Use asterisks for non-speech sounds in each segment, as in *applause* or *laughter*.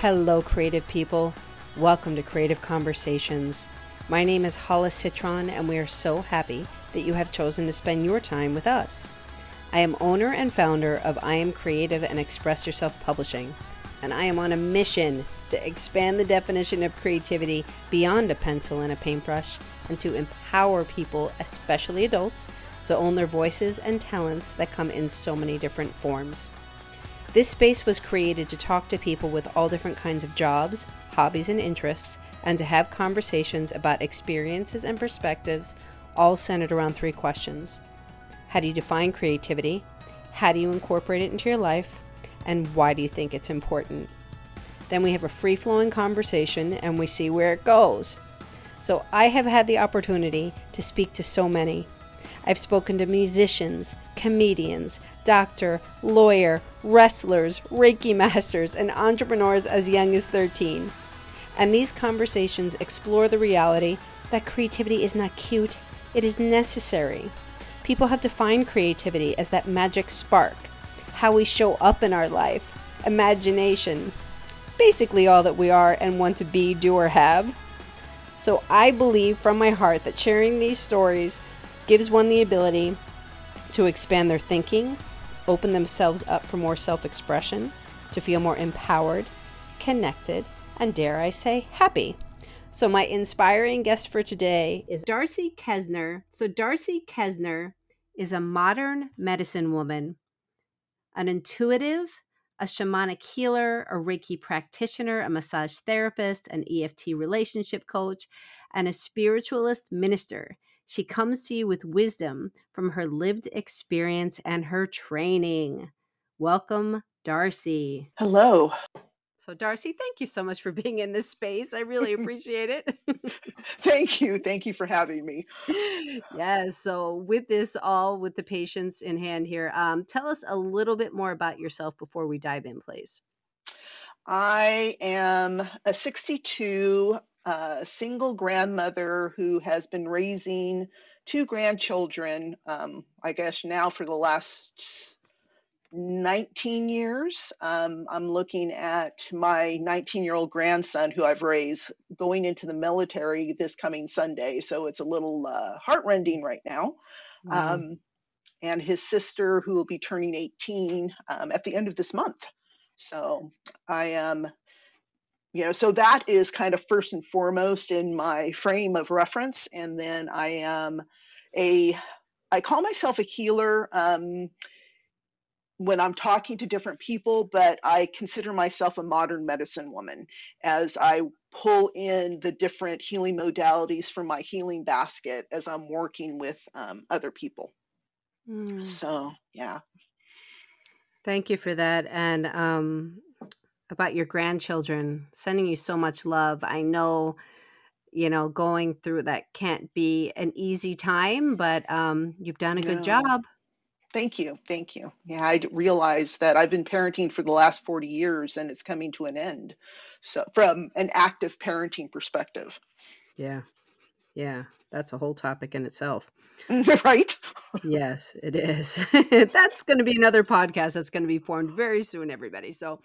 Hello, creative people. Welcome to Creative Conversations. My name is Hollis Citron, and we are so happy that you have chosen to spend your time with us. I am owner and founder of I Am Creative and Express Yourself Publishing, and I am on a mission to expand the definition of creativity beyond a pencil and a paintbrush and to empower people, especially adults, to own their voices and talents that come in so many different forms. This space was created to talk to people with all different kinds of jobs, hobbies, and interests, and to have conversations about experiences and perspectives, all centered around three questions How do you define creativity? How do you incorporate it into your life? And why do you think it's important? Then we have a free flowing conversation and we see where it goes. So I have had the opportunity to speak to so many. I've spoken to musicians, comedians, doctor, lawyer, wrestlers, Reiki masters, and entrepreneurs as young as 13. And these conversations explore the reality that creativity is not cute, it is necessary. People have defined creativity as that magic spark, how we show up in our life, imagination, basically all that we are and want to be, do, or have. So I believe from my heart that sharing these stories gives one the ability to expand their thinking, open themselves up for more self expression, to feel more empowered, connected, and dare I say, happy. So, my inspiring guest for today is Darcy Kesner. So, Darcy Kesner is a modern medicine woman, an intuitive, a shamanic healer, a Reiki practitioner, a massage therapist, an EFT relationship coach, and a spiritualist minister. She comes to you with wisdom from her lived experience and her training. Welcome, Darcy. Hello. So, Darcy, thank you so much for *laughs* being in this space. I *laughs* really appreciate it. Thank you. Thank you for having me. *laughs* yes. So, with this all, with the patients in hand here, um, tell us a little bit more about yourself before we dive in, please. I am a 62 a single grandmother who has been raising two grandchildren, um, I guess now for the last 19 years. Um, I'm looking at my 19 year old grandson who I've raised going into the military this coming Sunday. So it's a little uh, heartrending right now. Mm. Um, and his sister who will be turning 18 um, at the end of this month. So I am you know so that is kind of first and foremost in my frame of reference and then i am a i call myself a healer um, when i'm talking to different people but i consider myself a modern medicine woman as i pull in the different healing modalities from my healing basket as i'm working with um, other people mm. so yeah thank you for that and um, about your grandchildren, sending you so much love. I know, you know, going through that can't be an easy time, but um, you've done a good job. Thank you. Thank you. Yeah, I realize that I've been parenting for the last 40 years and it's coming to an end. So, from an active parenting perspective. Yeah. Yeah. That's a whole topic in itself. *laughs* right? yes, it is. *laughs* that's going to be another podcast that's going to be formed very soon, everybody. So,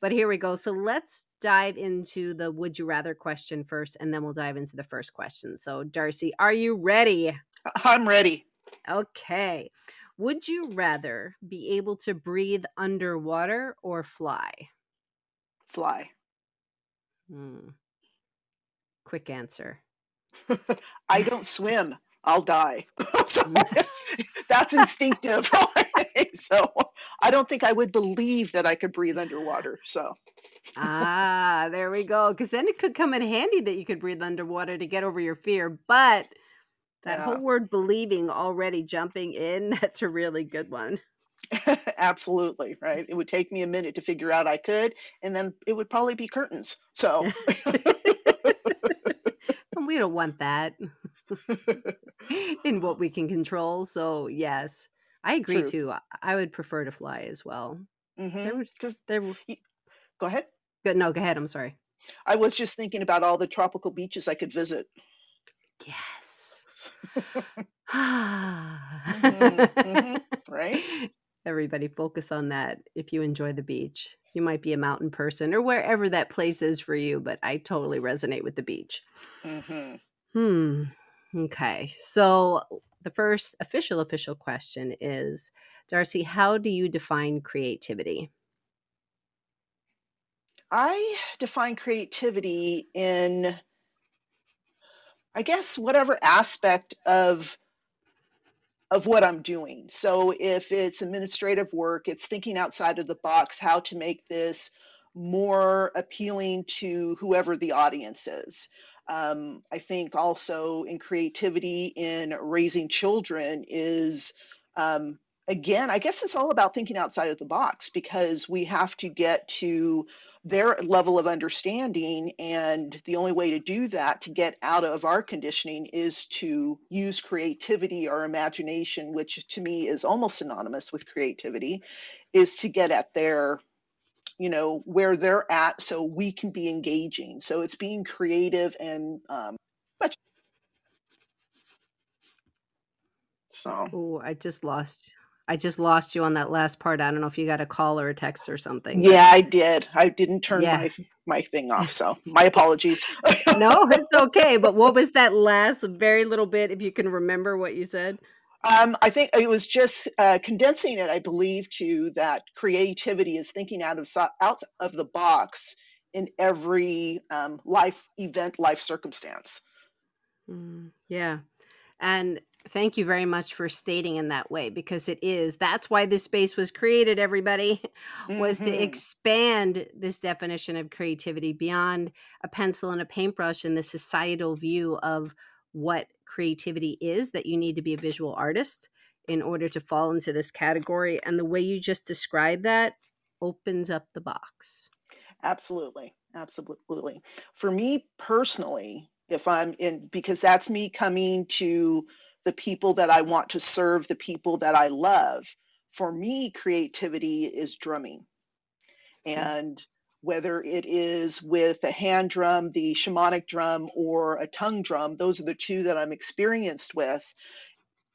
but here we go. So let's dive into the would you rather question first, and then we'll dive into the first question. So, Darcy, are you ready? I'm ready. Okay. Would you rather be able to breathe underwater or fly? Fly. Hmm. Quick answer. *laughs* I don't swim. I'll die. *laughs* so that's, that's instinctive. *laughs* so I don't think I would believe that I could breathe underwater. So ah, there we go. Because then it could come in handy that you could breathe underwater to get over your fear. But that yeah. whole word believing already jumping in, *laughs* that's a really good one. Absolutely, right? It would take me a minute to figure out I could, and then it would probably be curtains. So we don't want that *laughs* in what we can control. So yes, I *laughs* agree True. too. I would prefer to fly as well. Mm-hmm. There, there, go ahead. Good. No, go ahead. I'm sorry. I was just thinking about all the tropical beaches I could visit. Yes. *laughs* *sighs* mm-hmm, mm-hmm, right. Everybody, focus on that. If you enjoy the beach, you might be a mountain person or wherever that place is for you, but I totally resonate with the beach. hmm Hmm. Okay. So the first official official question is Darcy, how do you define creativity? I define creativity in, I guess, whatever aspect of of what I'm doing. So if it's administrative work, it's thinking outside of the box how to make this more appealing to whoever the audience is. Um, I think also in creativity in raising children is, um, again, I guess it's all about thinking outside of the box because we have to get to their level of understanding. And the only way to do that, to get out of our conditioning, is to use creativity or imagination, which to me is almost synonymous with creativity, is to get at their you know where they're at so we can be engaging so it's being creative and um much so Oh, I just lost. I just lost you on that last part. I don't know if you got a call or a text or something, yeah i did i didn't turn yeah. my my thing off *laughs* so my apologies no, it's okay. But what was that last very little bit, if you can remember what you said? Um i think it was just uh condensing it i believe to that creativity is thinking out of out of the box in every um life event life circumstance Mm, yeah. And thank you very much for stating in that way because it is. That's why this space was created, everybody, *laughs* was to hmm expand this definition of creativity beyond a pencil and a paintbrush and the societal view of what creativity is, that you need to be a visual artist in order to fall into this category. And the way you just described that opens up the box. Absolutely. Absolutely. For me personally, if I'm in, because that's me coming to the people that I want to serve, the people that I love. For me, creativity is drumming. Mm, And whether it is with a hand drum, the shamanic drum, or a tongue drum, those are the two that I'm experienced with.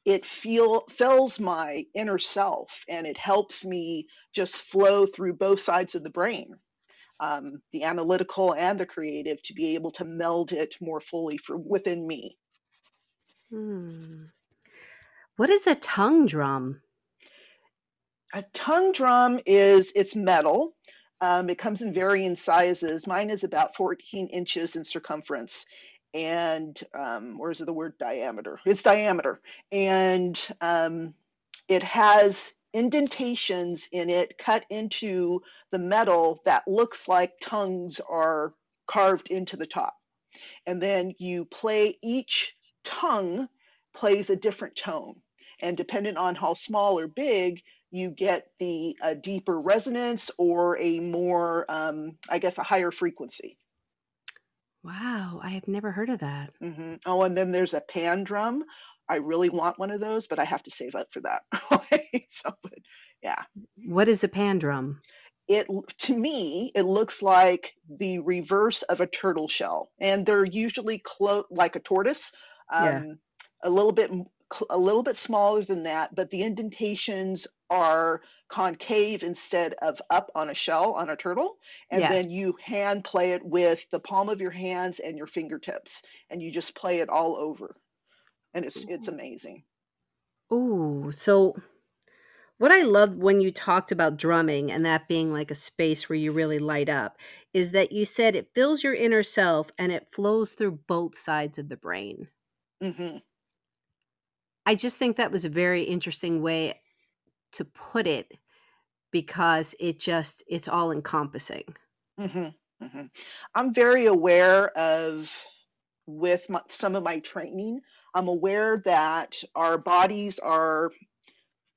It feel fills my inner self and it helps me just flow through both sides of the brain um, the analytical and the creative to be able to meld it more fully for within me. Hmm. What is a tongue drum? A tongue drum is it's metal. Um, it comes in varying sizes. Mine is about 14 inches in circumference, and um, where's the word diameter? It's diameter, and um, it has indentations in it cut into the metal that looks like tongues are carved into the top. and then you play each tongue plays a different tone and depending on how small or big you get the a deeper resonance or a more um, i guess a higher frequency Wow, I have never heard of that. Mm-hmm. oh and then there's a pan drum i really want one of those but i have to save up for that *laughs* so but yeah What is a pan drum? it to me it looks like the reverse of a turtle shell and they're usually clo- like a tortoise Yeah. um, a little bit a little bit smaller than that but the indentations are concave instead of up on a shell on a turtle and Yes. then you hand play it with the palm of your hands and your fingertips and you just play it all over and it's it's amazing Ooh, so what I loved when you talked about drumming and that being like a space where you really light up is that you said it fills your inner self and it flows through both sides of the brain. hmm I just think that was a very interesting way to put it because it just it's all encompassing. hmm hmm i'm very aware of with my, some of my training, I'm aware that our bodies are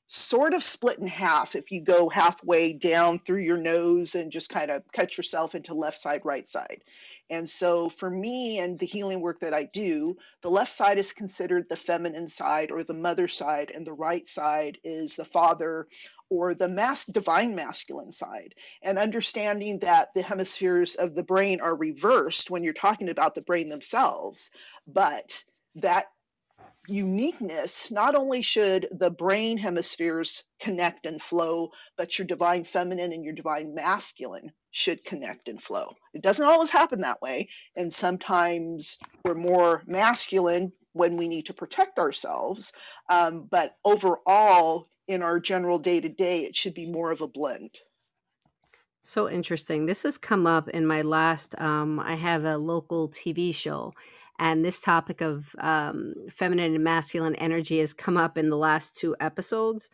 sort of split in half if you go halfway down through your nose and just kind of cut yourself into left side, right side. And so for me and the healing work that I do, the left side is considered the feminine side or the mother side, and the right side is the father or the mas- divine masculine side. And understanding that the hemispheres of the brain are reversed when you're talking about the brain themselves, but that uniqueness, not only should the brain hemispheres connect and flow, but your divine feminine and your divine masculine should connect and flow. It doesn't always happen that way. And sometimes we're more masculine when we need to protect ourselves. Um, but overall, in our general day to day, it should be more of a blend. So interesting. This has come up in my last, um, I have a local TV show and this topic of um, feminine and masculine energy has come up in the last two episodes.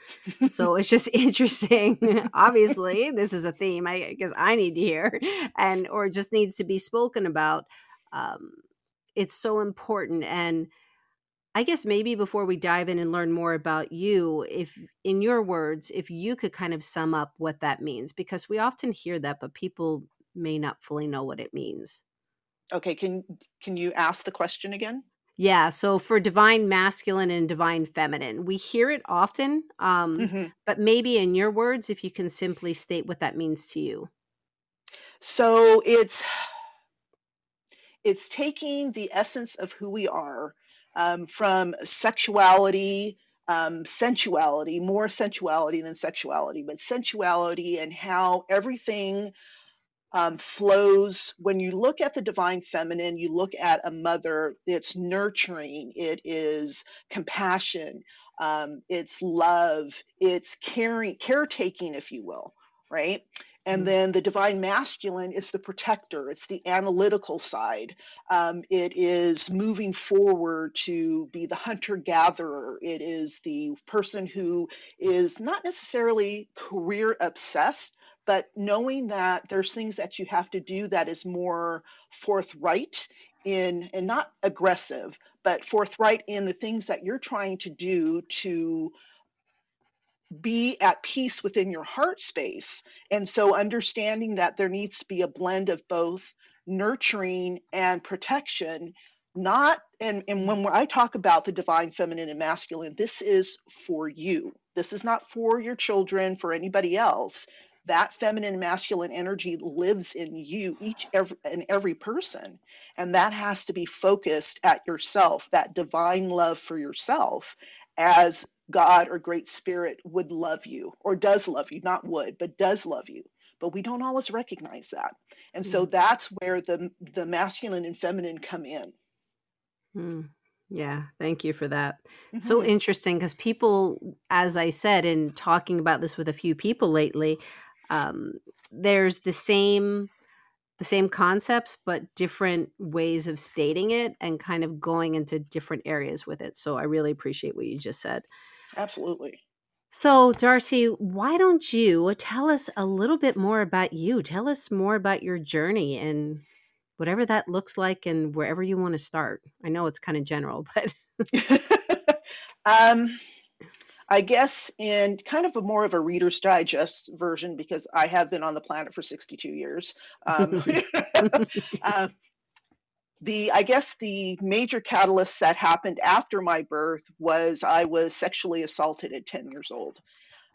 So *laughs* it's just interesting. Obviously this is a theme i guess i need to hear and or just needs to be spoken about. Um, it's so important and i guess maybe before we dive in and learn more about you if in your words if you could kind of sum up what that means because we often hear that but people may not fully know what it means Okay, can can you ask the question again? Yeah, so for divine masculine and divine feminine, we hear it often, um, hmm but maybe in your words, if you can simply state what that means to you. So it's it's taking the essence of who we are um, from sexuality, um, sensuality, more sensuality than sexuality, but sensuality and how everything um, flows when you look at the divine feminine you look at a mother it's nurturing it is compassion um, it's love it's caring caretaking if you will right? And Mm, then the divine masculine is the protector it's the analytical side. Um, it is moving forward to be the hunter gatherer it is the person who is not necessarily career obsessed but knowing that there's things that you have to do that is more forthright in and not aggressive but forthright in the things that you're trying to do to be at peace within your heart space. And so understanding that there needs to be a blend of both nurturing and protection not and and when i talk about the divine feminine and masculine this is for you. This is not for your children for anybody else that feminine masculine energy lives in you each every and every person. And that has to be focused at yourself that divine love for yourself as god or great spirit would love you or does love you not would but does love you. But we don't always recognize that. And so mm, that's where the the masculine and feminine come in. Mm. Yeah, thank you for that. So hmm interesting because people, as I said, in talking about this with a few people lately, um, there's the same the same concepts but different ways of stating it and kind of going into different areas with it. So I really appreciate what you just said. absolutely So, Darcy, why don't you tell us a little bit more about you? Tell us more about your journey and whatever that looks like and wherever you want to start. I know it's kind of general, but *laughs* um I guess in kind of a more of a Reader's Digest version, because I have been on the planet for 62 years. Um, *laughs* uh, the I guess the major catalyst that happened after my birth was I was sexually assaulted at 10 years old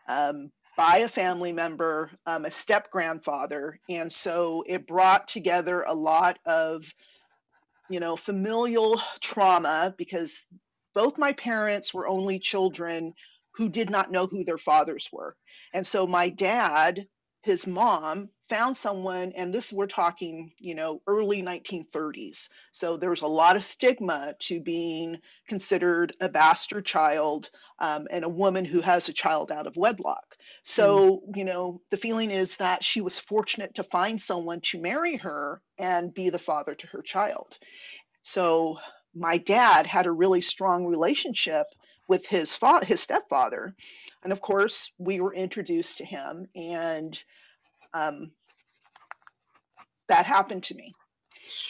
um, by a family member, um, a step grandfather, and so it brought together a lot of you know, familial trauma because both my parents were only children who did not know who their fathers were. And so my dad, his mom, found someone, and this we're talking, you know, early 1930s. So there was a lot of stigma to being considered a bastard child um, and a woman who has a child out of wedlock. Mm, So, you know, the feeling is that she was fortunate to find someone to marry her and be the father to her child. So my dad had a really strong relationship with his fa- his stepfather, and of course we were introduced to him, and um, that happened to me.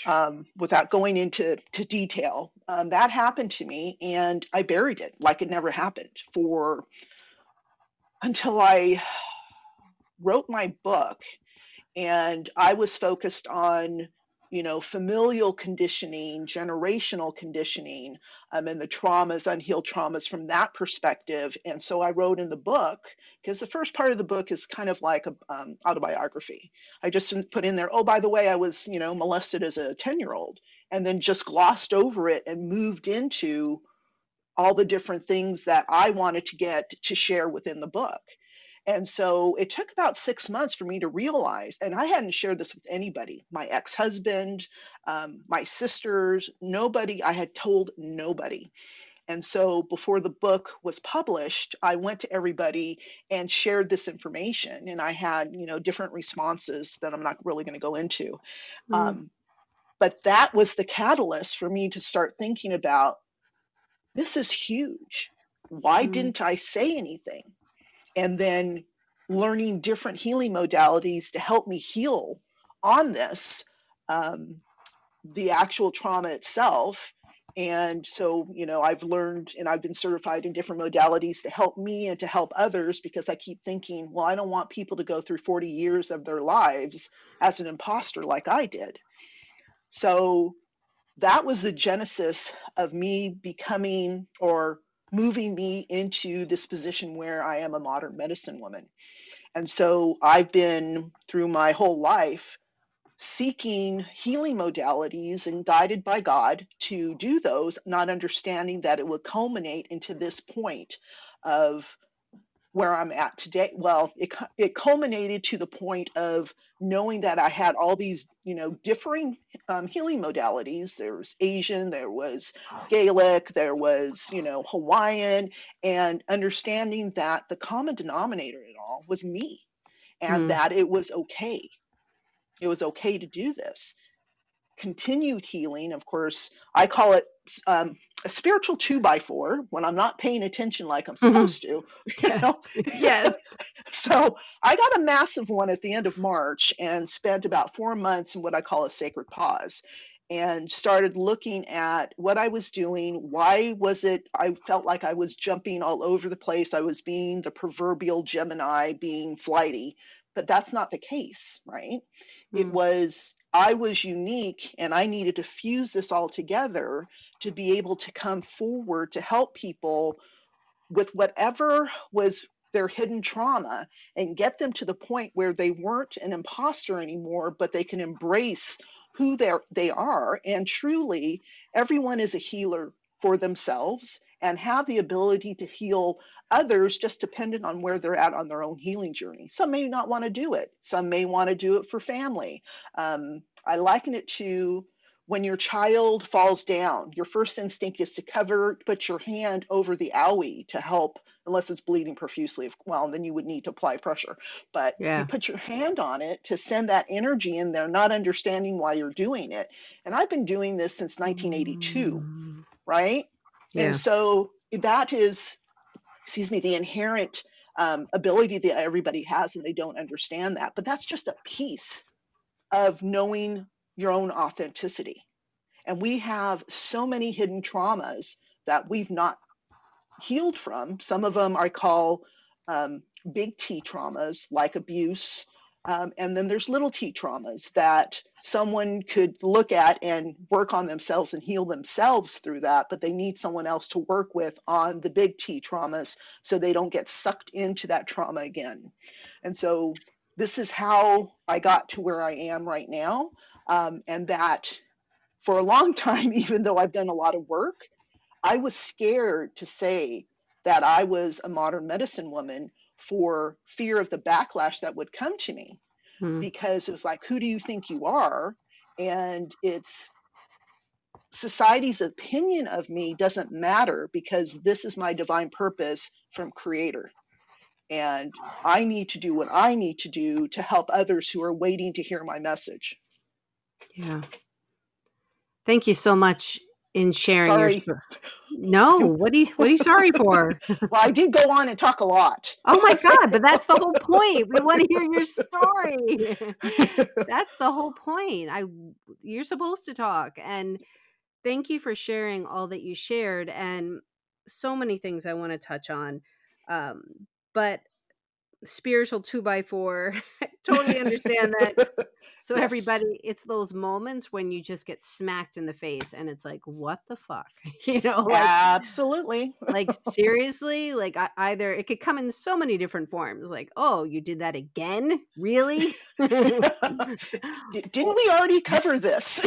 Um, without going into to detail, um, that happened to me, and I buried it like it never happened for until I wrote my book and I was focused on, you know, familial conditioning, generational conditioning, um, and the traumas, unhealed traumas from that perspective. And so I wrote in the book because the first part of the book is kind of like a um, autobiography. I just put in there, oh, by the way, I was, you know, molested as a ten year old, and then just glossed over it and moved into all the different things that I wanted to get to share within the book. And so it took about six months for me to realize, and I hadn't shared this with anybody my ex husband, um, my sisters, nobody. I had told nobody. And so before the book was published, I went to everybody and shared this information. And I had, you know, different responses that I'm not really going to go into. Mm. Um, but that was the catalyst for me to start thinking about this is huge. Why mm. didn't I say anything? And then learning different healing modalities to help me heal on this, um, the actual trauma itself and so, you know, I've learned and I've been certified in different modalities to help me and to help others because I keep thinking, well, I don't want people to go through 40 years of their lives as an imposter like I did. So that was the genesis of me becoming or moving me into this position where I am a modern medicine woman. And so I've been through my whole life seeking healing modalities and guided by God to do those, not understanding that it would culminate into this point of where I'm at today. Well, it, it culminated to the point of knowing that I had all these, you know, differing um, healing modalities. There was Asian, there was Gaelic, there was, you know, Hawaiian, and understanding that the common denominator in all was me and mm. that it was okay it was okay to do this. Continued healing, of course, I call it um, a spiritual two by four when I'm not paying attention like I'm mm-hmm. supposed mm-hmm. to. *laughs* You yes. Know? yes. *laughs* so I got a massive one at the end of March and spent about four months in what I call a sacred pause and started looking at what I was doing. Why was it I felt like I was jumping all over the place? I was being the proverbial Gemini, being flighty, but that's not the case, right? It mm. was, I was unique and I needed to fuse this all together to be able to come forward to help people with whatever was their hidden trauma and get them to the point where they weren't an imposter anymore, but they can embrace who they are. And truly, everyone is a healer for themselves and have the ability to heal others just dependent on where they're at on their own healing journey. Some may not want to do it, some may want to do it for family. Um, I liken it to when your child falls down, your first instinct is to cover, put your hand over the owie to help, unless it's bleeding profusely. Well, then you would need to apply pressure. But yeah. you put your hand on it to send that energy in there, not understanding why you're doing it. And I've been doing this since 1982, mm. right? Yeah. And so that is excuse me, the inherent um, ability that everybody has, and they don't understand that. But that's just a piece of knowing your own authenticity. And we have so many hidden traumas that we've not healed from. Some of them I call um, big T traumas, like abuse, um, and then there's little t traumas that someone could look at and work on themselves and heal themselves through that, but they need someone else to work with on the big T traumas so they don't get sucked into that trauma again. And so this is how I got to where I am right now. Um, and that for a long *laughs* time, even though I've done a lot of work, I was scared to say that I was a modern medicine woman for fear of the backlash that would come to me hmm. because it was like who do you think you are? And it's society's opinion of me doesn't matter because this is my divine purpose from creator. And i need to do what i need to do to help others who are waiting to hear my message. Yeah. Thank you so much in sharing sorry. your *laughs* no what are you what are you sorry for? *laughs* Well i did go on and talk a lot. Oh my *laughs* god but that's the whole point. We want to hear your story. That's the whole point. I you're supposed to talk and thank you for sharing all that you shared and so many things i want to touch on um, but spiritual two by four totally understand that so yes. everybody, it's those moments when you just get smacked in the face and it's like, what the fuck? *laughs* you know, like, Absolutely. like seriously, like I, either it could come in so many different forms. Like, oh, you did that again? Really? *laughs* *laughs* Didn't we already cover this?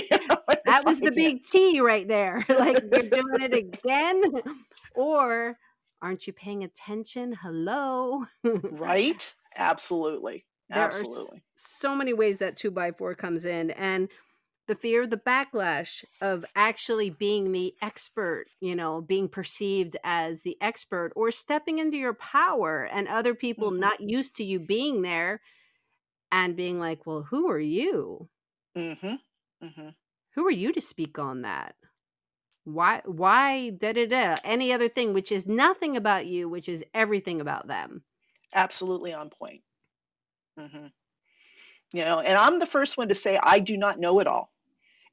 that was the big T right there. like you're doing it again. or aren't you paying attention? Hello. right? Absolutely. There Absolutely. are so many ways that two by four comes in. And the fear of the backlash of actually being the expert, you know, being perceived as the expert or stepping into your power and other people mm-hmm. not used to you being there and being like, well, who are you? Mm-hmm. Mm-hmm. Who are you to speak on that? Why, why, da da da, any other thing, which is nothing about you, which is everything about them. Absolutely on point. Mm-hmm. You know, and I'm the first one to say I do not know it all.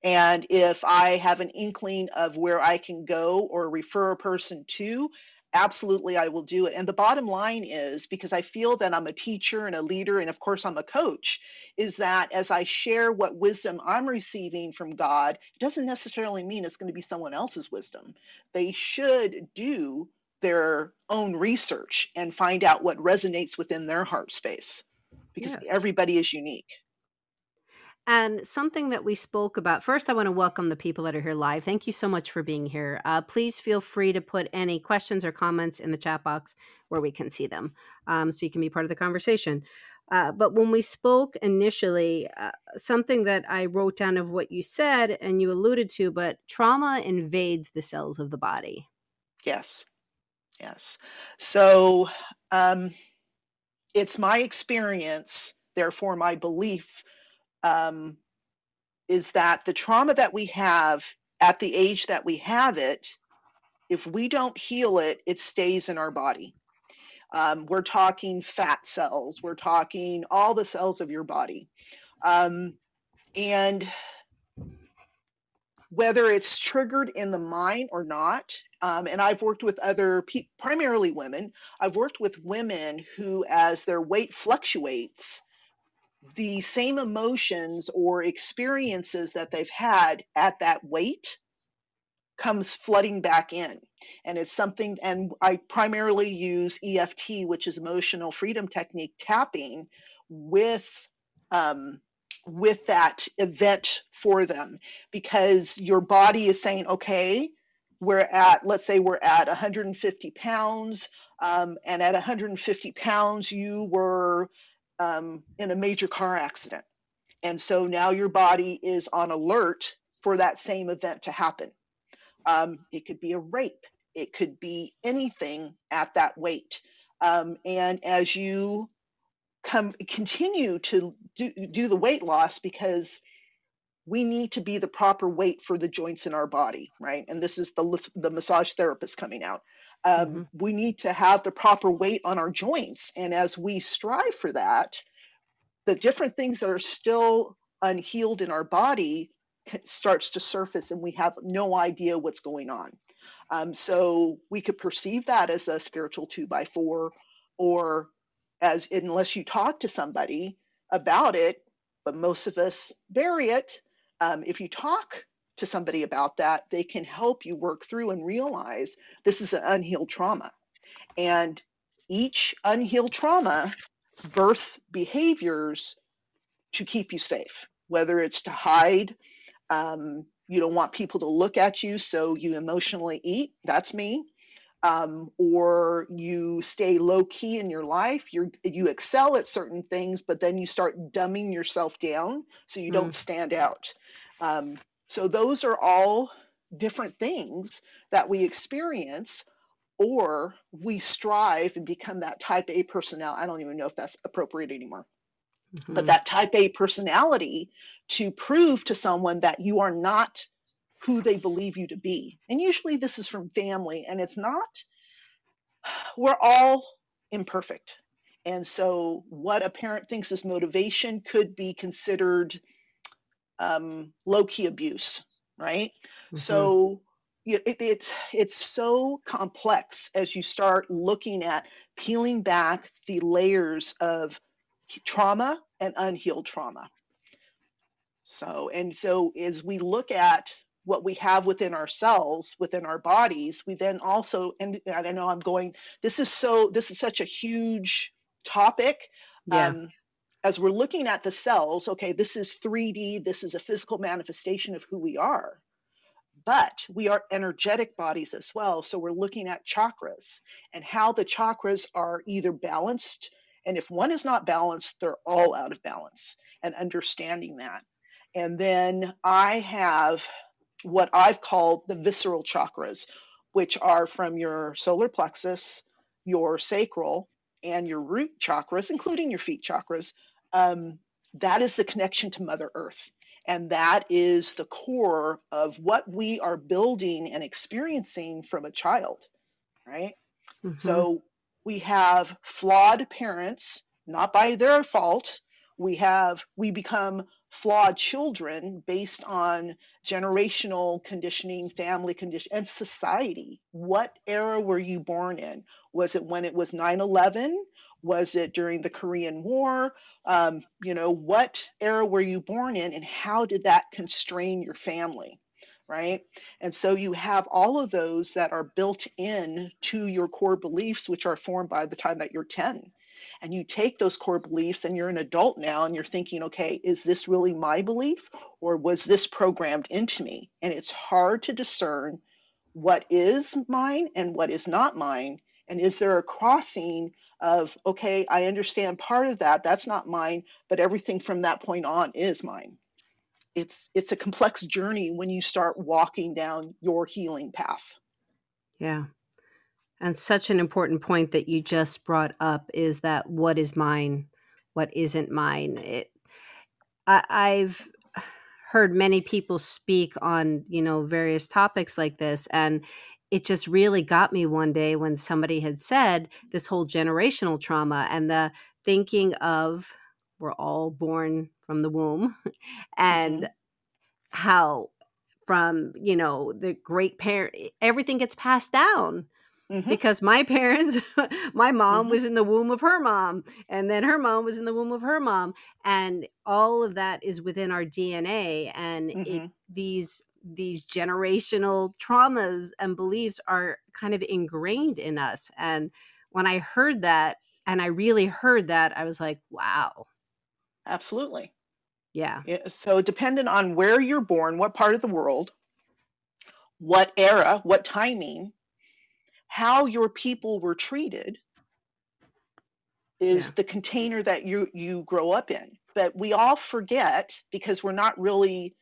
And if I have an inkling of where I can go or refer a person to, absolutely I will do it. And the bottom line is because I feel that I'm a teacher and a leader, and of course I'm a coach, is that as I share what wisdom I'm receiving from God, it doesn't necessarily mean it's going to be someone else's wisdom. They should do their own research and find out what resonates within their heart space because yes. everybody is unique. And something that we spoke about first, I want to welcome the people that are here live. Thank you so much for being here. Uh, please feel free to put any questions or comments in the chat box where we can see them um, so you can be part of the conversation. Uh, but when we spoke initially, uh, something that I wrote down of what you said and you alluded to, but trauma invades the cells of the body. Yes. Yes. So um, it's my experience, therefore, my belief um, is that the trauma that we have at the age that we have it, if we don't heal it, it stays in our body. Um, we're talking fat cells, we're talking all the cells of your body. Um, and whether it's triggered in the mind or not, um, and I've worked with other, pe- primarily women, I've worked with women who, as their weight fluctuates, the same emotions or experiences that they've had at that weight comes flooding back in. And it's something, and I primarily use EFT, which is emotional freedom technique tapping with. Um, with that event for them because your body is saying okay we're at let's say we're at 150 pounds um, and at 150 pounds you were um, in a major car accident. And so now your body is on alert for that same event to happen. Um, it could be a rape, it could be anything at that weight. Um, and as you come continue to do, do the weight loss because we need to be the proper weight for the joints in our body, right? And this is the the massage therapist coming out. Um, mm-hmm. We need to have the proper weight on our joints. And as we strive for that, the different things that are still unhealed in our body starts to surface and we have no idea what's going on. Um, so we could perceive that as a spiritual two by four or as unless you talk to somebody about it, but most of us bury it. Um, if you talk to somebody about that, they can help you work through and realize this is an unhealed trauma. And each unhealed trauma births behaviors to keep you safe, whether it's to hide. Um, you don't want people to look at you, so you emotionally eat. That's me. Um, or you stay low key in your life. You you excel at certain things, but then you start dumbing yourself down so you mm. don't stand out. Um, so those are all different things that we experience or we strive and become that type A personality. I don't even know if that's appropriate anymore. Mm-hmm. But that type A personality to prove to someone that you are not who they believe you to be. And usually this is from family, and it's not, *sighs* we're all imperfect. And so, what a parent thinks is motivation could be considered um, low key abuse, right? Mm-hmm. So it, it's it's so complex as you start looking at peeling back the layers of trauma and unhealed trauma. So and so as we look at what we have within ourselves within our bodies we then also and i don't know i'm going this is so this is such a huge topic yeah. um, as we're looking at the cells, okay, this is 3D, this is a physical manifestation of who we are. but we are energetic bodies as well. So we're looking at chakras and how the chakras are either balanced. And if one is not balanced, they're all out of balance and understanding that. And then I have what I've called the visceral chakras, which are from your solar plexus, your sacral, and your root chakras, including your feet chakras. Um, that is the connection to Mother Earth. And that is the core of what we are building and experiencing from a child, right? Mm-hmm. So we have flawed parents, not by their fault. We have, we become flawed children based on generational conditioning, family condition, and society. What era were you born in? Was it when it was 9 11? Was it during the Korean War? Um, you know, what era were you born in, and how did that constrain your family? Right. And so you have all of those that are built in to your core beliefs, which are formed by the time that you're 10 and you take those core beliefs and you're an adult now and you're thinking okay is this really my belief or was this programmed into me? And it's hard to discern what is mine and what is not mine. And is there a crossing of okay i understand part of that that's not mine but everything from that point on is mine. It's it's a complex journey when you start walking down your healing path. Yeah and such an important point that you just brought up is that what is mine, what isn't mine. It, I, I've heard many people speak on you know various topics like this, and it just really got me one day when somebody had said this whole generational trauma and the thinking of we're all born from the womb *laughs* and mm-hmm. how from you know the great parent everything gets passed down Mm-hmm. Because my *laughs* parents, my mom mm-hmm. was in the womb of her mom, and then her mom was in the womb of her mom, and all of that is within our DNA. And mm-hmm. it, these these generational traumas and beliefs are kind of ingrained in us. And when I heard that, and I really heard that, I was like, wow. Absolutely. Yeah. So, dependent on where you're born, what part of the world, what era, what timing, how your people were treated is yeah. the container that you you grow up in. But we all forget because we're not really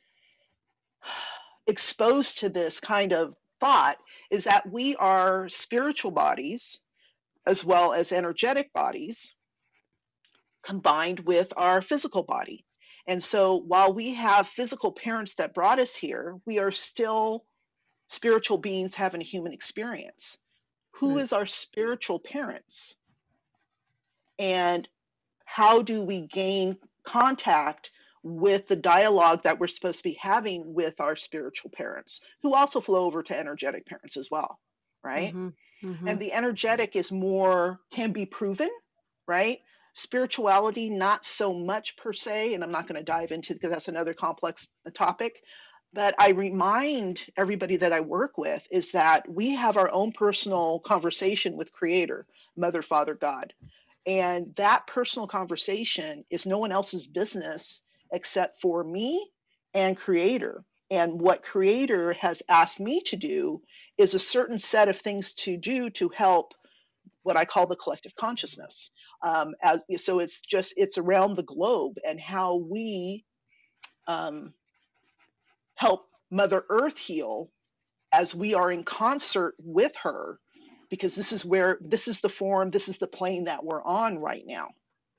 exposed to this kind of thought is that we are spiritual bodies as well as energetic bodies combined with our physical body. And so while we have physical parents that brought us here we are still spiritual beings having a human experience who right. is our spiritual parents and how do we gain contact with the dialogue that we're supposed to be having with our spiritual parents who also flow over to energetic parents as well right mm-hmm. Mm-hmm. and the energetic is more can be proven right spirituality not so much per se and i'm not going to dive into because that's another complex topic but I remind everybody that I work with is that we have our own personal conversation with Creator, Mother, Father, God. And that personal conversation is no one else's business except for me and Creator. And what Creator has asked me to do is a certain set of things to do to help what I call the collective consciousness. Um, as so, it's just it's around the globe and how we um, help Mother Earth heal as we are in concert with her because this is where this is the form this is the plane that we're on right now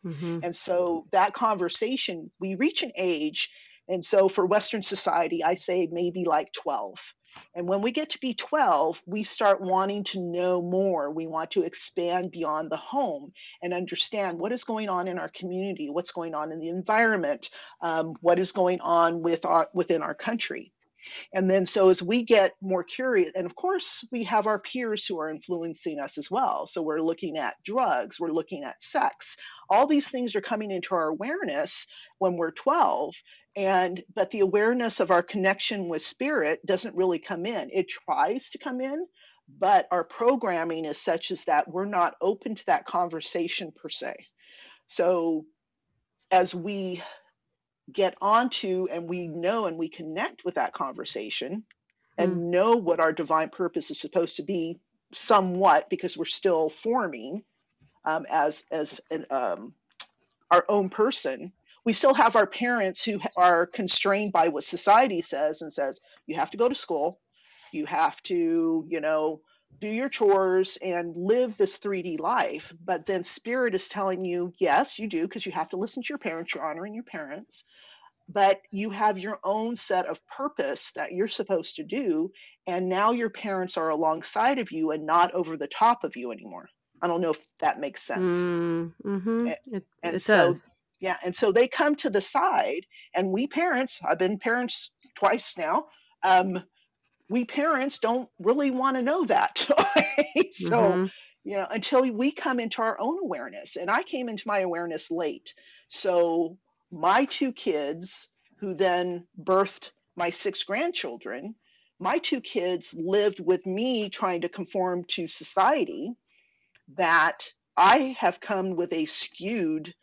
mm-hmm. and so that conversation we reach an age and so for western society i say maybe like 12 and when we get to be 12, we start wanting to know more. We want to expand beyond the home and understand what is going on in our community, what's going on in the environment, um, what is going on with our, within our country. And then, so as we get more curious, and of course, we have our peers who are influencing us as well. So we're looking at drugs, we're looking at sex. All these things are coming into our awareness when we're 12 and but the awareness of our connection with spirit doesn't really come in it tries to come in but our programming is such as that we're not open to that conversation per se so as we get onto and we know and we connect with that conversation and mm. know what our divine purpose is supposed to be somewhat because we're still forming um, as as an, um, our own person we still have our parents who are constrained by what society says and says you have to go to school. You have to you know do your chores and live this 3d life. But then spirit is telling you yes you do because you have to listen to your parents. You're honoring your parents. But you have your own set of purpose that you're supposed to do and now your parents are alongside of you and not over the top of you anymore. I don't know if that makes sense. Mm, mm-hmm. and, it, and it so does. Yeah and so they come to the side and we parents i've been parents twice now um, we parents don't really want to know that *laughs* so mm-hmm. you know until we come into our own awareness and i came into my awareness late so my two kids, who then birthed my six grandchildren, my two kids lived with me trying to conform to society that I have come with a skewed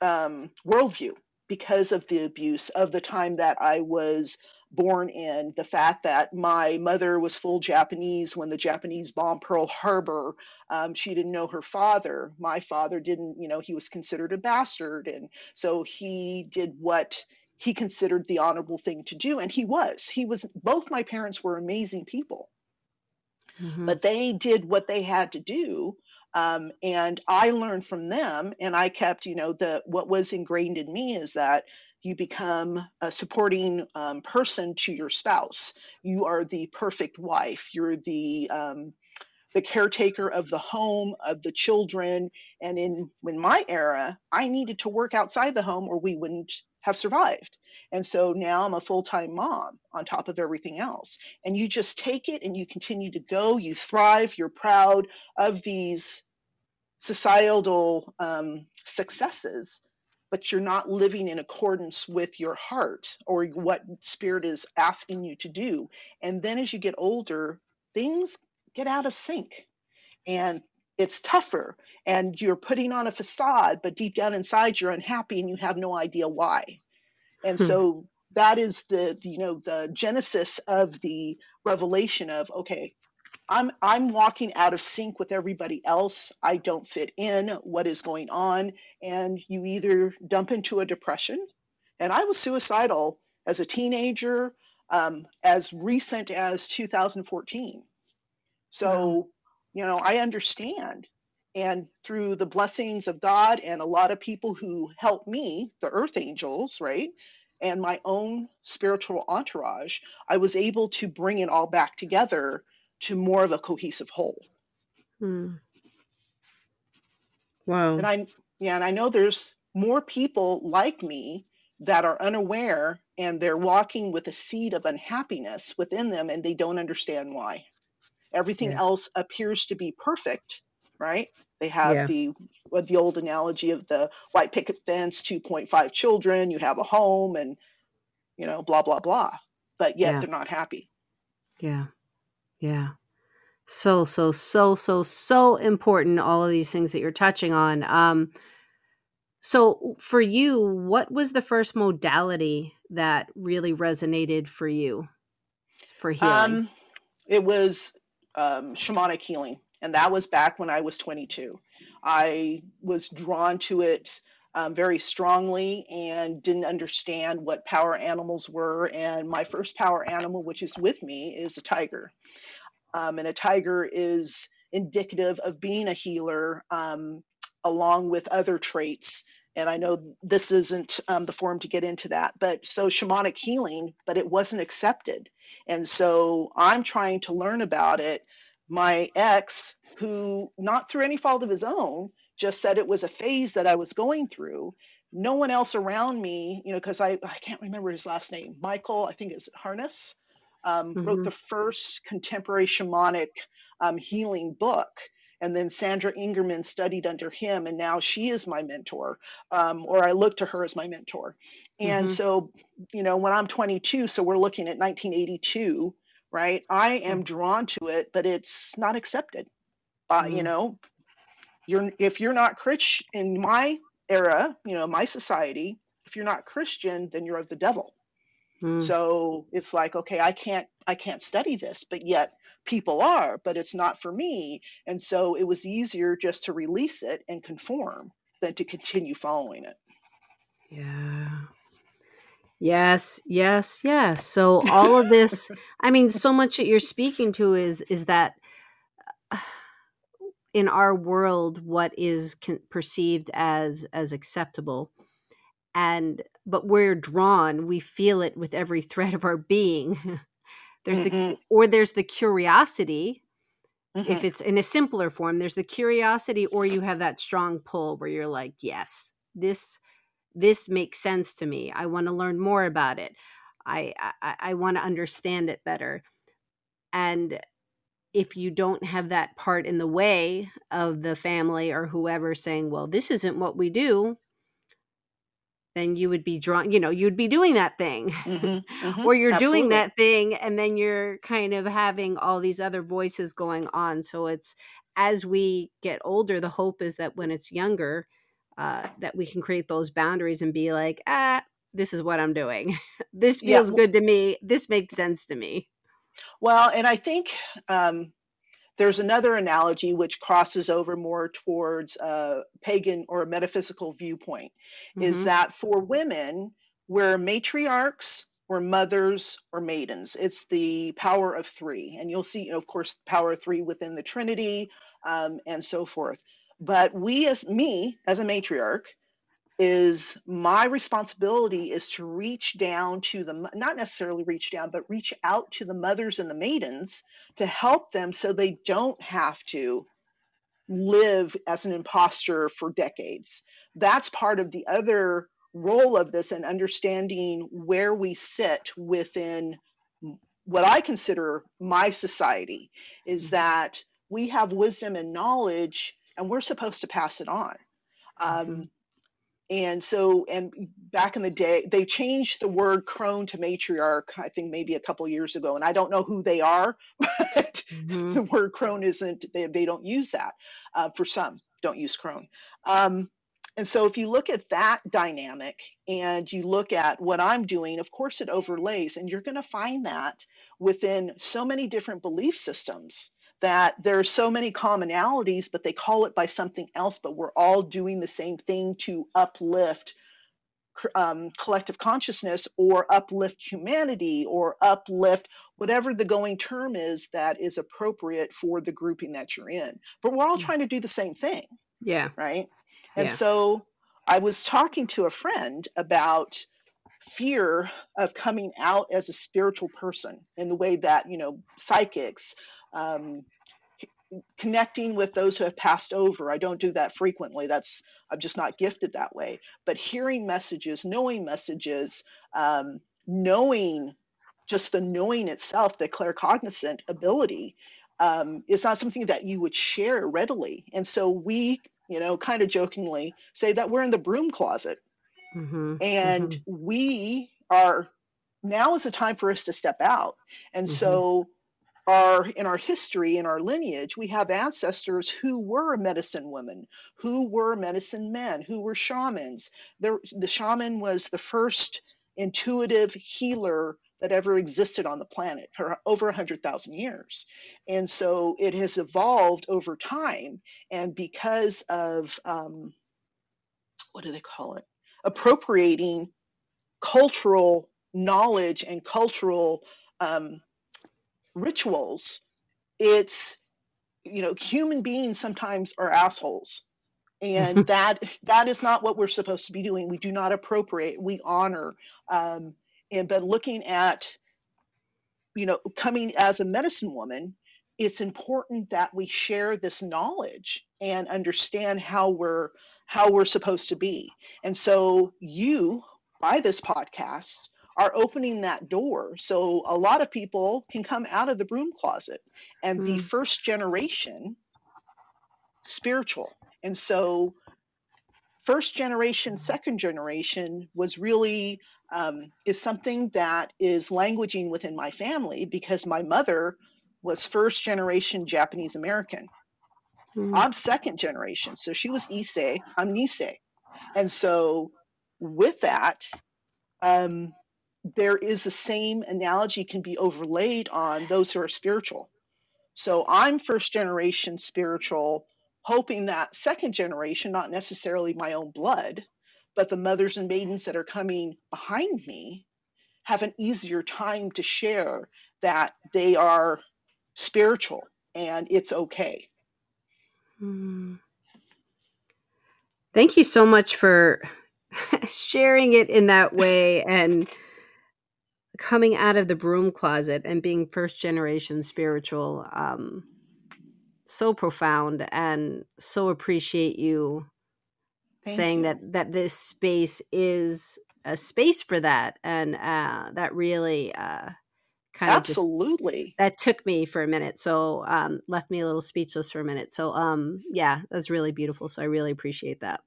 um, worldview because of the abuse of the time that I was born in, the fact that my mother was full Japanese when the Japanese bombed Pearl Harbor. Um, she didn't know her father. My father didn't, you know, he was considered a bastard. And so he did what he considered the honorable thing to do. And he was. He was, both my parents were amazing people. Mm-hmm. But they did what they had to do um, and I learned from them, and I kept, you know, the what was ingrained in me is that you become a supporting um, person to your spouse. You are the perfect wife. You're the um, the caretaker of the home, of the children. And in in my era, I needed to work outside the home, or we wouldn't have survived. And so now I'm a full time mom on top of everything else. And you just take it and you continue to go. You thrive. You're proud of these societal um, successes but you're not living in accordance with your heart or what spirit is asking you to do. And then as you get older, things get out of sync and it's tougher and you're putting on a facade, but deep down inside you're unhappy and you have no idea why. And hmm. so that is the, you know, the genesis of the revelation of, okay, I'm I'm walking out of sync with everybody else. I don't fit in. What is going on? And you either dump into a depression, and I was suicidal as a teenager, um, as recent as 2014. So, you know, I understand. And through the blessings of God and a lot of people who helped me, the earth angels, right? And my own spiritual entourage, I was able to bring it all back together to more of a cohesive whole. Hmm. Wow. And I yeah, and I know there's more people like me that are unaware and they're walking with a seed of unhappiness within them and they don't understand why. Everything yeah. else appears to be perfect, right? They have yeah. the the old analogy of the white picket fence, 2.5 children, you have a home and you know, blah blah blah. But yet yeah. they're not happy. Yeah. Yeah. So, so, so, so, so important, all of these things that you're touching on. Um, so, for you, what was the first modality that really resonated for you for healing? Um, it was um, shamanic healing, and that was back when I was 22. I was drawn to it um, very strongly and didn't understand what power animals were. And my first power animal, which is with me, is a tiger. Um, and a tiger is indicative of being a healer um, along with other traits. And I know this isn't um, the forum to get into that, but so shamanic healing, but it wasn't accepted. And so I'm trying to learn about it. My ex, who, not through any fault of his own, just said it was a phase that I was going through. No one else around me, you know, because I, I can't remember his last name, Michael, I think it's Harness, um, mm-hmm. wrote the first contemporary shamanic um, healing book. And then Sandra Ingerman studied under him, and now she is my mentor, um, or I look to her as my mentor. And mm-hmm. so, you know, when I'm 22, so we're looking at 1982, right? I am mm. drawn to it, but it's not accepted. Uh, mm-hmm. You know, you're if you're not Christian in my era, you know, my society, if you're not Christian, then you're of the devil. Mm. So it's like, okay, I can't I can't study this, but yet people are, but it's not for me. And so it was easier just to release it and conform than to continue following it. Yeah. Yes, yes, yes. So all of this, I mean, so much that you're speaking to is is that uh, in our world, what is con- perceived as as acceptable, and but we're drawn, we feel it with every *laughs* thread of our being. there's mm-hmm. the or there's the curiosity. Mm-hmm. If it's in a simpler form, there's the curiosity, or you have that strong pull where you're like, yes, this this makes sense to me. I want to learn more about it. I I, I want to understand it better. And if you don't have that part in the way of the family or whoever saying, well, this isn't what we do, then you would be drawn, you know, you'd be doing that thing. Mm-hmm, *laughs* mm-hmm, or you're absolutely. doing that thing and then you're kind of having all these other voices going on. So it's as we get older, the hope is that when it's younger, uh, that we can create those boundaries and be like, ah, this is what I'm doing. *laughs* this feels yeah. good to me. This makes sense to me. Well, and I think um, there's another analogy which crosses over more towards a pagan or a metaphysical viewpoint mm-hmm. is that for women, we're matriarchs or mothers or maidens. It's the power of three. And you'll see, you know, of course, power of three within the Trinity um, and so forth. But we, as me, as a matriarch, is my responsibility is to reach down to the not necessarily reach down but reach out to the mothers and the maidens to help them so they don't have to live as an imposter for decades that's part of the other role of this and understanding where we sit within what i consider my society is mm-hmm. that we have wisdom and knowledge and we're supposed to pass it on. Um, mm-hmm. And so, and back in the day, they changed the word crone to matriarch, I think maybe a couple years ago. And I don't know who they are, *laughs* but mm-hmm. the word crone isn't, they, they don't use that. Uh, for some, don't use crone. Um, and so, if you look at that dynamic and you look at what I'm doing, of course, it overlays, and you're going to find that within so many different belief systems that there are so many commonalities, but they call it by something else, but we're all doing the same thing to uplift um, collective consciousness or uplift humanity or uplift whatever the going term is that is appropriate for the grouping that you're in. But we're all mm. trying to do the same thing. Yeah. Right. And yeah. so I was talking to a friend about fear of coming out as a spiritual person in the way that, you know, psychics, um, connecting with those who have passed over. I don't do that frequently. That's I'm just not gifted that way. But hearing messages, knowing messages, um, knowing just the knowing itself, the claircognizant ability, um, is not something that you would share readily. And so we, you know, kind of jokingly say that we're in the broom closet, mm-hmm. and mm-hmm. we are. Now is the time for us to step out. And mm-hmm. so our in our history in our lineage we have ancestors who were medicine women who were medicine men who were shamans there, the shaman was the first intuitive healer that ever existed on the planet for over 100,000 years. And so it has evolved over time. And because of, um, what do they call it? Appropriating cultural knowledge and cultural um, rituals, it's you know human beings sometimes are assholes. And *laughs* that that is not what we're supposed to be doing. We do not appropriate. We honor um, and but looking at you know coming as a medicine woman it's important that we share this knowledge and understand how we're how we're supposed to be. And so you by this podcast are opening that door. So a lot of people can come out of the broom closet and mm. be first generation spiritual. And so first generation, second generation was really um, is something that is languaging within my family because my mother was first generation Japanese American. Mm. I'm second generation. So she was Issei, I'm Nisei. And so with that, um, there is the same analogy can be overlaid on those who are spiritual. So I'm first generation spiritual, hoping that second generation, not necessarily my own blood, but the mothers and maidens that are coming behind me have an easier time to share that they are spiritual and it's okay. Mm. Thank you so much for *laughs* sharing it in that way and coming out of the broom closet and being first generation spiritual. Um, so profound and so appreciate you Thank saying you. that that this space is a space for that and uh, that really uh, kind of absolutely that took me for a minute so um, left me a little speechless for a minute so um, yeah that's really beautiful so i really appreciate that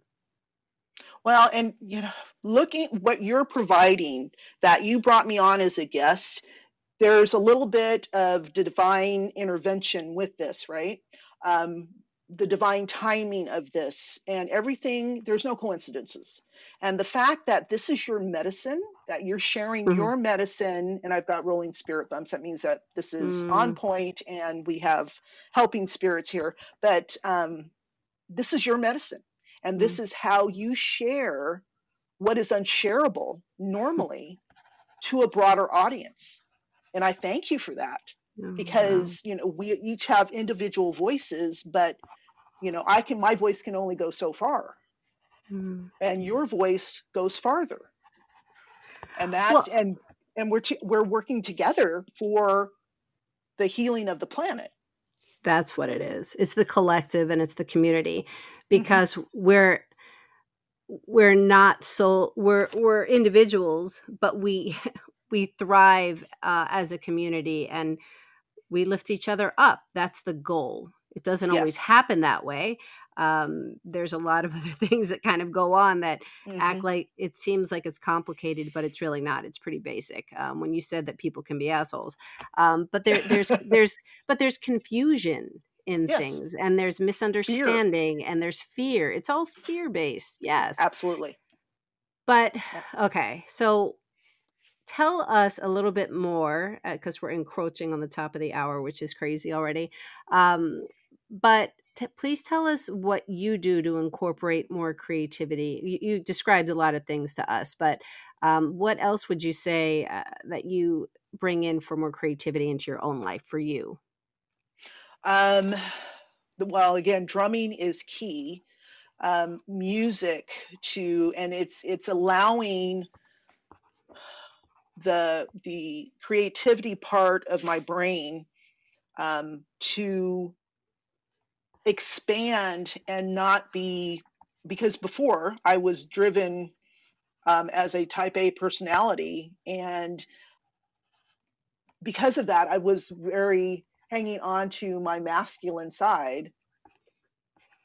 well and you know looking what you're providing that you brought me on as a guest there's a little bit of divine intervention with this right um, the divine timing of this and everything there's no coincidences and the fact that this is your medicine that you're sharing mm-hmm. your medicine and i've got rolling spirit bumps that means that this is mm. on point and we have helping spirits here but um, this is your medicine and this mm. is how you share what is unshareable normally to a broader audience and i thank you for that oh, because you know we each have individual voices but you know i can my voice can only go so far mm. and your voice goes farther and that's well, and and we're t- we're working together for the healing of the planet that's what it is it's the collective and it's the community. Because mm-hmm. we're we're not so we're we're individuals but we *laughs* we thrive uh, as a community and we lift each other up that's the goal it doesn't yes. always happen that way. Um, there's a lot of *laughs* other things that kind of go on that mm-hmm. act like it seems like it's complicated, but it's really not. It's pretty basic. Um, when you said that people can be assholes, um, but there, there's there's but there's confusion in yes. things, and there's misunderstanding, fear. and there's fear. It's all fear based. Yes, absolutely. But okay, so tell us a little bit more because uh, we're encroaching on the top of the hour which is crazy already um, but t- please tell us what you do to incorporate more creativity. You, you described a lot of things to us, but um, what else would you say uh, that you bring in for more creativity into your own life for you? Um, well, again, drumming is key. Um, music to, and it's it's allowing the the creativity part of my brain um, to expand and not be because before I was driven um, as a type A personality and because of that I was very hanging on to my masculine side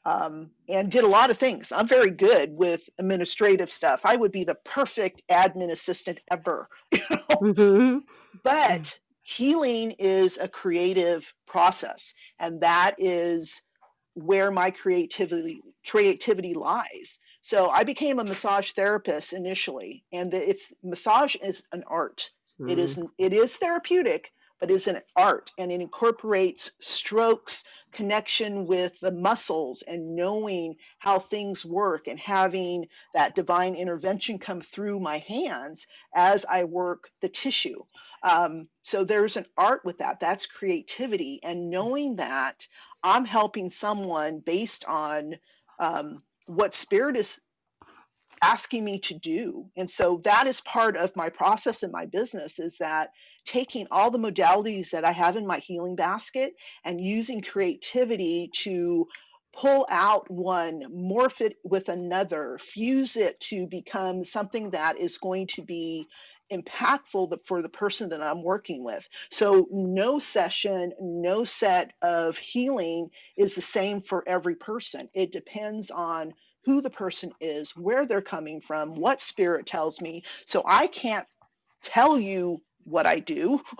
um, and did a lot of things. I'm very good with administrative stuff. I would be the perfect admin assistant ever. You know? mm-hmm. *laughs* But healing is a creative process, and that is where my creativity creativity lies. So I became a massage therapist initially, and it's massage is an art. Mm. It is mm-hmm. it is therapeutic, but is an art, and it incorporates strokes, connection with the muscles, and knowing how things work, and having that divine intervention come through my hands as I work the tissue. Um, so there's an art with that. That's creativity, and knowing that I'm helping someone based on um, what spirit is asking me to do. And so that is part of my process in my business is that taking all the modalities that I have in my healing basket and using creativity to pull out one, morph it with another, fuse it to become something that is going to be impactful for the person that I'm working with. So, no session, no set of healing is the same for every person. It depends on who the person is, where they're coming from, what spirit tells me. So, I can't tell you what I do *laughs*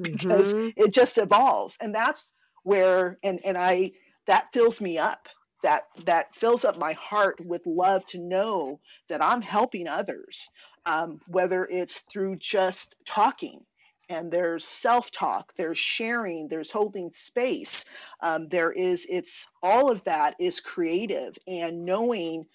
because mm-hmm. it just evolves. And that's where, and, and I, that fills me up that that fills up my heart with love to know that I'm helping others, um, whether it's through just talking. And there's self talk, there's sharing, there's holding space. Um, there is, it's all of that is creative and knowing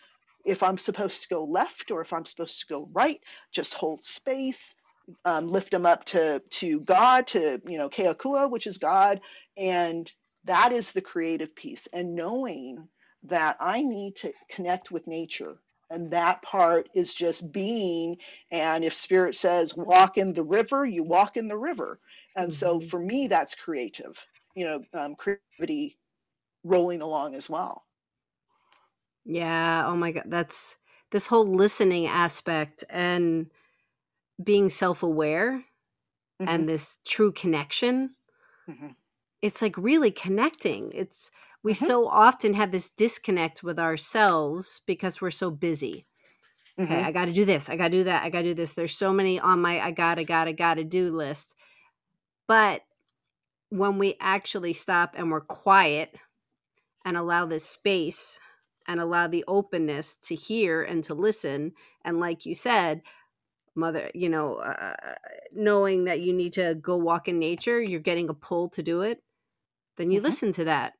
if I'm supposed to go left or if I'm supposed to go right, just hold space, um, lift them up to to God, to you know Keakua, which is God, and that is the creative piece. And knowing that I need to connect with nature. And that part is just being. And if spirit says, walk in the river, you walk in the river. And mm-hmm. so for me, that's creative, you know, um, creativity rolling along as well. Yeah. Oh my God. That's this whole listening aspect and being self aware mm-hmm. and this true connection. Mm-hmm. It's like really connecting. It's, we mm-hmm. so often have this disconnect with ourselves because we're so busy. Okay, mm-hmm. I got to do this. I got to do that. I got to do this. There's so many on my I got to, got to, got to do list. But when we actually stop and we're quiet and allow this space and allow the openness to hear and to listen, and like you said, mother, you know, uh, knowing that you need to go walk in nature, you're getting a pull to do it, then you mm-hmm. listen to that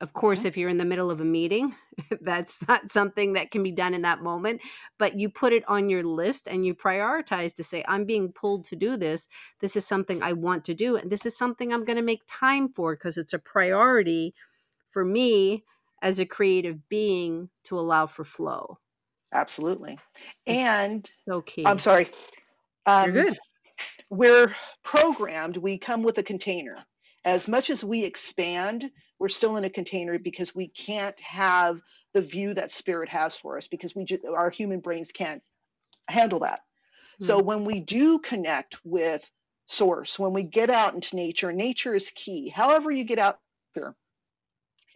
of course, if you're in the middle of a meeting, *laughs* that's not something that can be done in that moment, but you put it on your list and you prioritize to say, I'm being pulled to do this. This is something I want to do. And this is something I'm going to make time for because it's a priority for me as a creative being to allow for flow. Absolutely. And so key. I'm sorry. Um, You're good. We're programmed, we come with a container. As much as we expand, we're still in a container because we can't have the view that spirit has for us because we just, our human brains can't handle that. Mm-hmm. So hmm. when we do connect with source, when we get out into nature, nature is key. However you get out there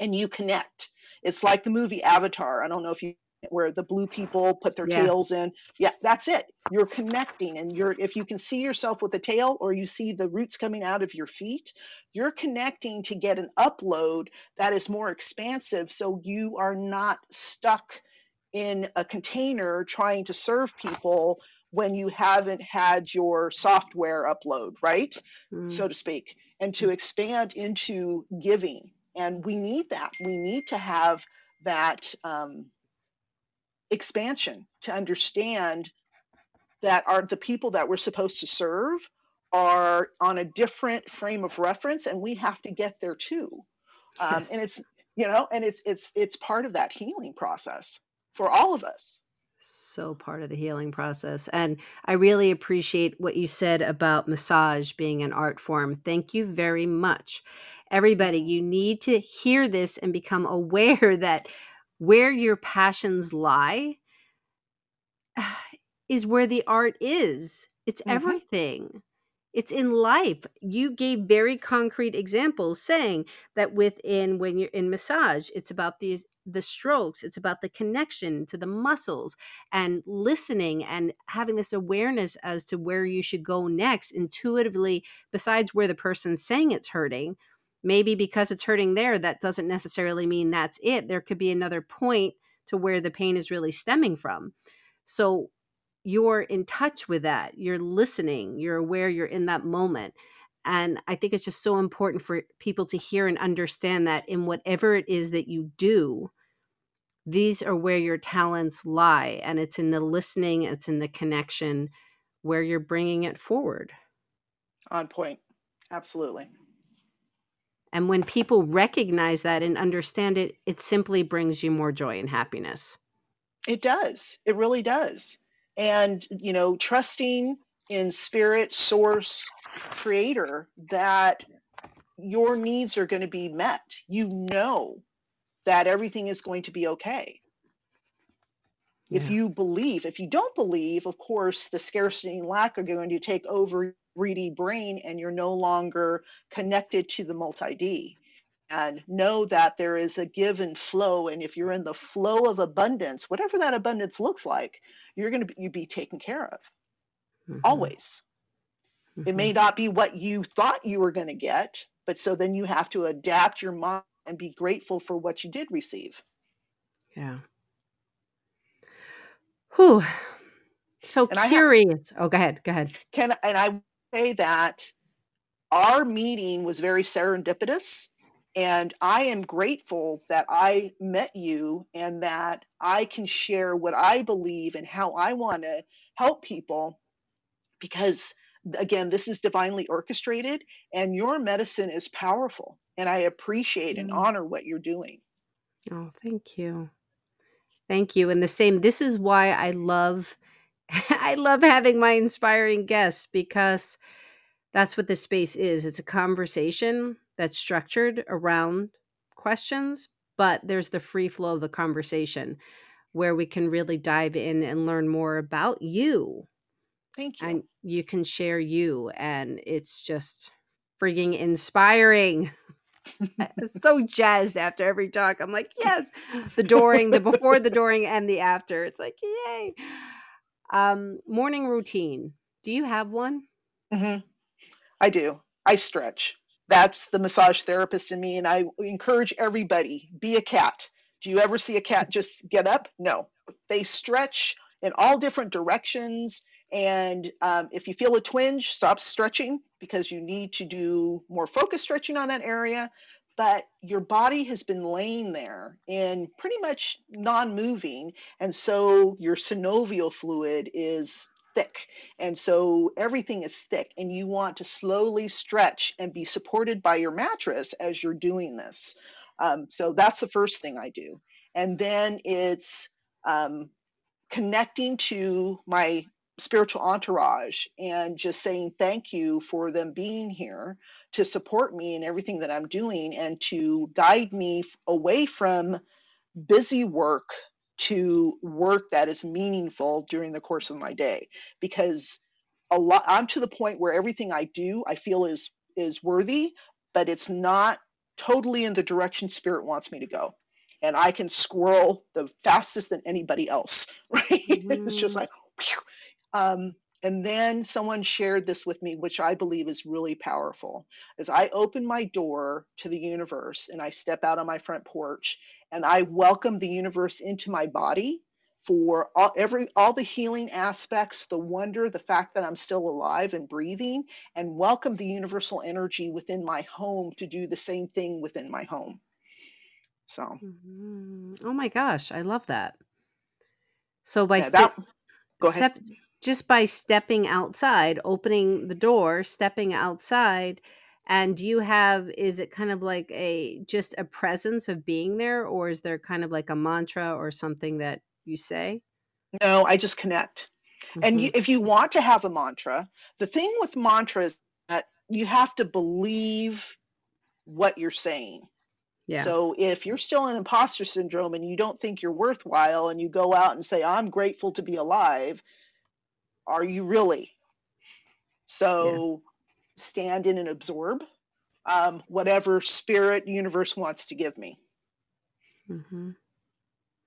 and you connect. It's like the movie Avatar. I don't know if you where the blue people put their yeah. tails in. Yeah, that's it. You're connecting and you're if you can see yourself with a tail or you see the roots coming out of your feet, you're connecting to get an upload that is more expansive so you are not stuck in a container trying to serve people when you haven't had your software upload, right? Mm. So to speak, and to expand into giving. And we need that. We need to have that um, expansion to understand that are the people that we're supposed to serve are on a different frame of reference and we have to get there too. Um, yes. and it's you know and it's it's it's part of that healing process for all of us. So part of the healing process. And i really appreciate what you said about massage being an art form. Thank you very much. Everybody you need to hear this and become aware *laughs* that where your passions lie *sighs* is where the art is. It's mm-hmm. everything. It's in life. You gave very concrete examples saying that within when you're in massage it's about the the strokes it's about the connection to the muscles and listening and having this awareness as to where you should go next. Intuitively besides where the person's saying it's hurting maybe because it's hurting there that doesn't necessarily mean that's it. There could be another point to where the pain is really stemming from. So you're in touch with that. You're listening. You're aware you're in that moment. And i think it's just so important for people to hear and understand that in whatever it is that you do these are where your talents lie and it's in the listening it's in the connection where you're bringing it forward. On point. Absolutely and when people recognize that and understand it it simply brings you more joy and happiness. It does. It really does. And you know trusting in spirit source creator that your needs are going to be met. You know that everything is going to be okay. Yeah. if you believe if you don't believe of course the scarcity and lack are going to take over greedy brain and you're no longer connected to the multi-d and know that there is a give and flow and if you're in the flow of abundance whatever that abundance looks like you're going to be, you be taken care of mm-hmm. always mm-hmm. it may mm-hmm. not be what you thought you were going to get but so then you have to adapt your mind and be grateful for what you did receive Yeah. Whew. So And have curious. oh, go ahead. Go ahead. can and I say that our meeting was very serendipitous and I am grateful that I met you and that I can share what I believe and how I want to help people because again this is divinely orchestrated and your medicine is powerful and I appreciate and honor what you're doing. Oh, thank you. Thank you. And the same, this is why I love *laughs* I love having my inspiring guests because that's what this space is. It's a conversation that's structured around questions, but there's the free flow of the conversation where we can really dive in and learn more about you Thank you. and you can share you and it's just frigging inspiring. *laughs* So jazzed after every talk. I'm like, yes, the during, the before, the during, and the after. It's like, yay. Um, morning routine. Do you have one? hmm I do. I stretch. That's the massage therapist in me, and I encourage everybody be a cat. Do you ever see a cat just get up? No, they stretch in all different directions. And um, if you feel a twinge, stop stretching because you need to do more focused stretching on that area. But your body has been laying there in pretty much non moving. And so your synovial fluid is thick. And so everything is thick, and you want to slowly stretch and be supported by your mattress as you're doing this. Um, so that's the first thing I do. And then it's um, connecting to my spiritual entourage and just saying thank you for them being here to support me in everything that I'm doing and to guide me away from busy work to work that is meaningful during the course of my day. Because a lot I'm to the point where everything I do I feel is is worthy but it's not totally in the direction spirit wants me to go. And I can squirrel the fastest than anybody else *laughs* right? It's just Mhm. like um and then someone shared this with me which I believe is really powerful as I open my door to the universe and I step out on my front porch and I welcome the universe into my body for all every all the healing aspects, the wonder, the fact that I'm still alive and breathing, and welcome the universal energy within my home to do the same thing within my home. So Mhm. Oh my gosh, I love that. So by yeah, that go ahead. step just by stepping outside, opening the door, stepping outside, and do you have is it kind of like a just a presence of being there or is there kind of like a mantra or something that you say? No, I just connect. And you, Mhm. if you want to have a mantra, the thing with mantras that you have to believe what you're saying. Yeah. So if you're still in imposter syndrome and you don't think you're worthwhile and you go out and say, I'm grateful to be alive, are you really? So stand in and absorb um, whatever spirit universe wants to give me. Mm-hmm.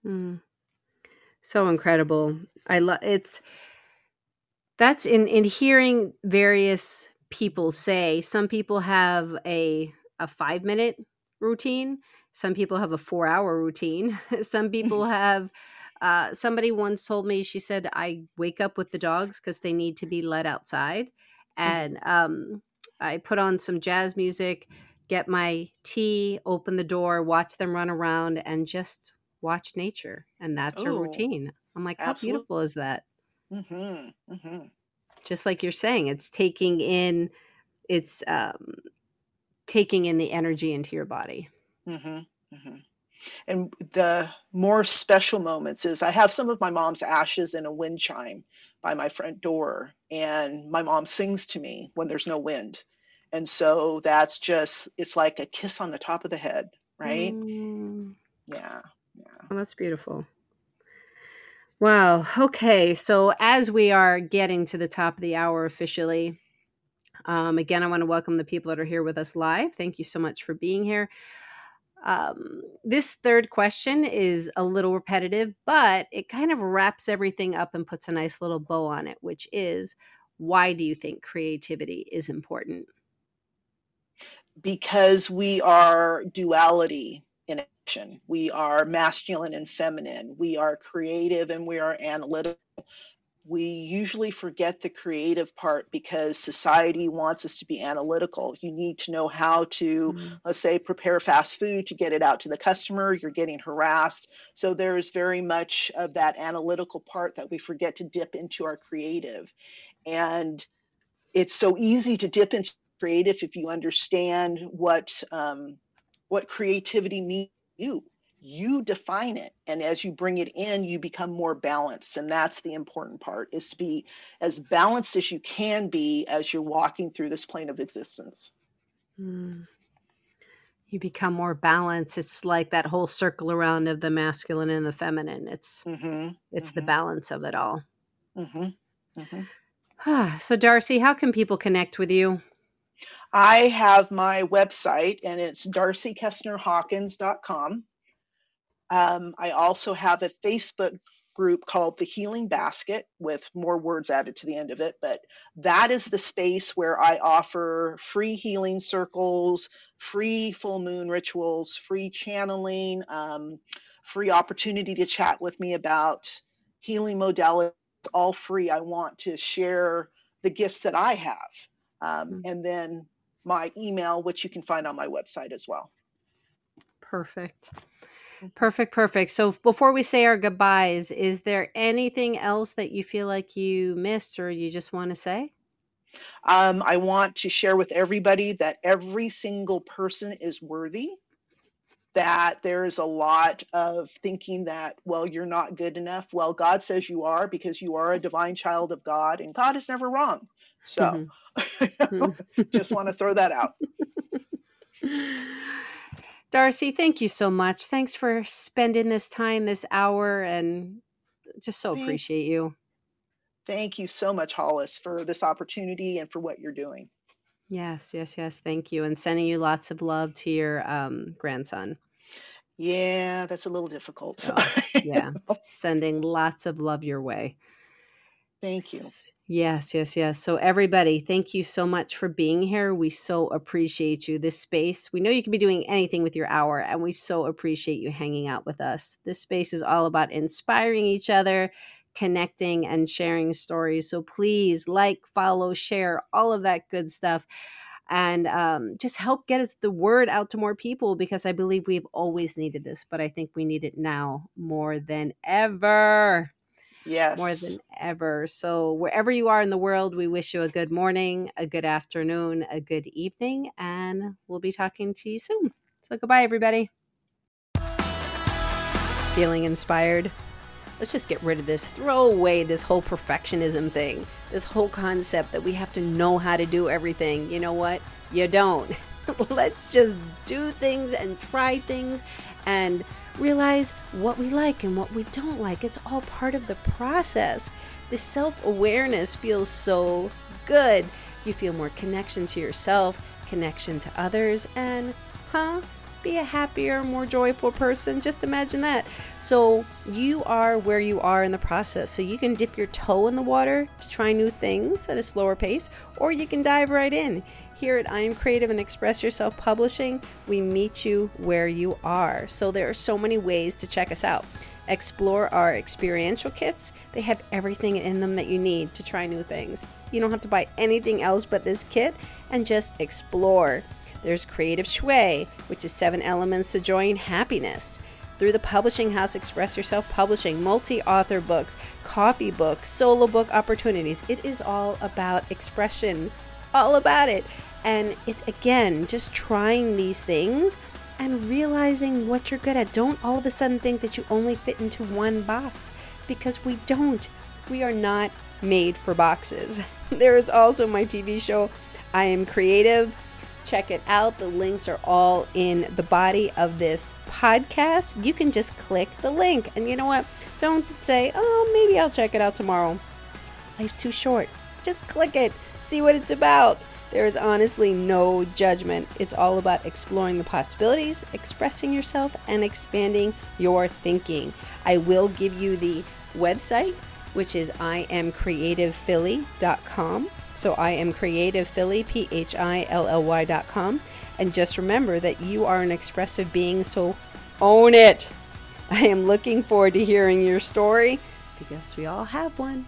Mm. So incredible. I love it's that's in in hearing various people say some people have a a 5 minute routine, some people have a 4 hour routine. *laughs* some people *laughs* have uh somebody once told me she said I wake up with the dogs cuz they need to be let outside and um I put on some jazz music, get my tea, open the door, watch them run around and just watch nature and that's her Oh, routine. I'm like how absolutely. beautiful is that? hmm hmm just like you're saying it's taking in it's um taking in the energy into your body hmm hmm And the more special moments is I have some of my mom's ashes in a wind chime by my front door, and my mom sings to me when there's no wind. And so that's just, it's like a kiss on the top of the head, right? Mm, Yeah. Yeah. oh, that's beautiful wow okay so as we are getting to the top of the hour officially um, again i want to welcome the people that are here with us live thank you so much for being here um, this third question is a little repetitive but it kind of wraps everything up and puts a nice little bow on it which is why do you think creativity is important Because we are duality in action. we are masculine and feminine, we are creative and we are analytical. We usually forget the creative part because society wants us to be analytical. You need to know how to, mm-hmm. let's say, prepare fast food to get it out to the customer. You're getting harassed. So there's very much of that analytical part that we forget to dip into our creative. And it's so easy to dip into creative if you understand what um, what creativity means you you define it and as you bring it in you become more balanced and that's the important part is to be as balanced as you can be as you're walking through this plane of existence mm. you become more balanced it's like that whole circle around of the masculine and the feminine it's mm-hmm. it's mm-hmm. the balance of it all mm-hmm. mm-hmm. *sighs* so darcy how can people connect with you I have my website and it's darcykestnerhawkins.com. Um, I also have a Facebook group called The Healing Basket with more words added to the end of it, but that is the space where I offer free healing circles, free full moon rituals, free channeling, um, free opportunity to chat with me about healing modalities, all free. I want to share the gifts that I have. Um, mm-hmm. And then my email, which you can find on my website as well. Perfect. Perfect, perfect. So before we say our goodbyes, is there anything else that you feel like you missed or you just want to say? Um, I want to share with everybody that every single person is worthy. That there is a lot of thinking that, well, you're not good enough. Well, God says you are because you are a divine child of God, and God is never wrong. So, *laughs* mm-hmm. *laughs* Just want to throw that out. *laughs* Darcy, thank you so much. Thanks for spending this time, this hour, and just so thank, appreciate you. Thank you so much, Hollis, for this opportunity and for what you're doing. Yes, yes, yes. Thank you. And sending you lots of love to your um, grandson. Yeah, that's a little difficult. So, yeah, *laughs* sending lots of love your way. Thank you. Yes, yes, yes. So, everybody, thank you so much for being here. We so appreciate you. This space, we know you can be doing anything with your hour, and we so appreciate you hanging out with us. This space is all about inspiring each other, connecting, and sharing stories. So, please like, follow, share, all of that good stuff. And um, just help get us the word out to more people because I believe we've always needed this, but I think we need it now more than ever. Yes. More than ever. So, wherever you are in the world, we wish you a good morning, a good afternoon, a good evening, and we'll be talking to you soon. So, goodbye, everybody. Feeling inspired? Let's just get rid of this. Throw away this whole perfectionism thing, this whole concept that we have to know how to do everything. You know what? You don't. *laughs* Let's just do things and try things and realize what we like and what we don't like. It's all part of the process. The self awareness feels so good. You feel more connection to yourself, connection to others, and, huh? Be a happier, more joyful person. Just imagine that. So, you are where you are in the process. So, you can dip your toe in the water to try new things at a slower pace, or you can dive right in. Here at I Am Creative and Express Yourself Publishing, we meet you where you are. So there are so many ways to check us out. Explore our experiential kits. They have everything in them that you need to try new things. You don't have to buy anything else but this kit and just explore. There's Creative Shui, which is seven elements to joy and happiness. Through the publishing house, Express Yourself Publishing, multi author books, coffee books, solo book opportunities. It is all about expression, all about it. And it's again just trying these things and realizing what you're good at. Don't all of a sudden think that you only fit into one box because we don't. We are not made for boxes. *laughs* there is also my TV show, I Am Creative. Check it out. The links are all in the body of this podcast. You can just click the link. And you know what? Don't say, oh, maybe I'll check it out tomorrow. Life's too short. Just click it, see what it's about. There is honestly no judgment. It's all about exploring the possibilities, expressing yourself, and expanding your thinking. I will give you the website, which is iamcreativephilly.com. So I am creative Philly, P H I L L Y.com. And just remember that you are an expressive being, so Own it! I am looking forward to hearing your story because we all have one.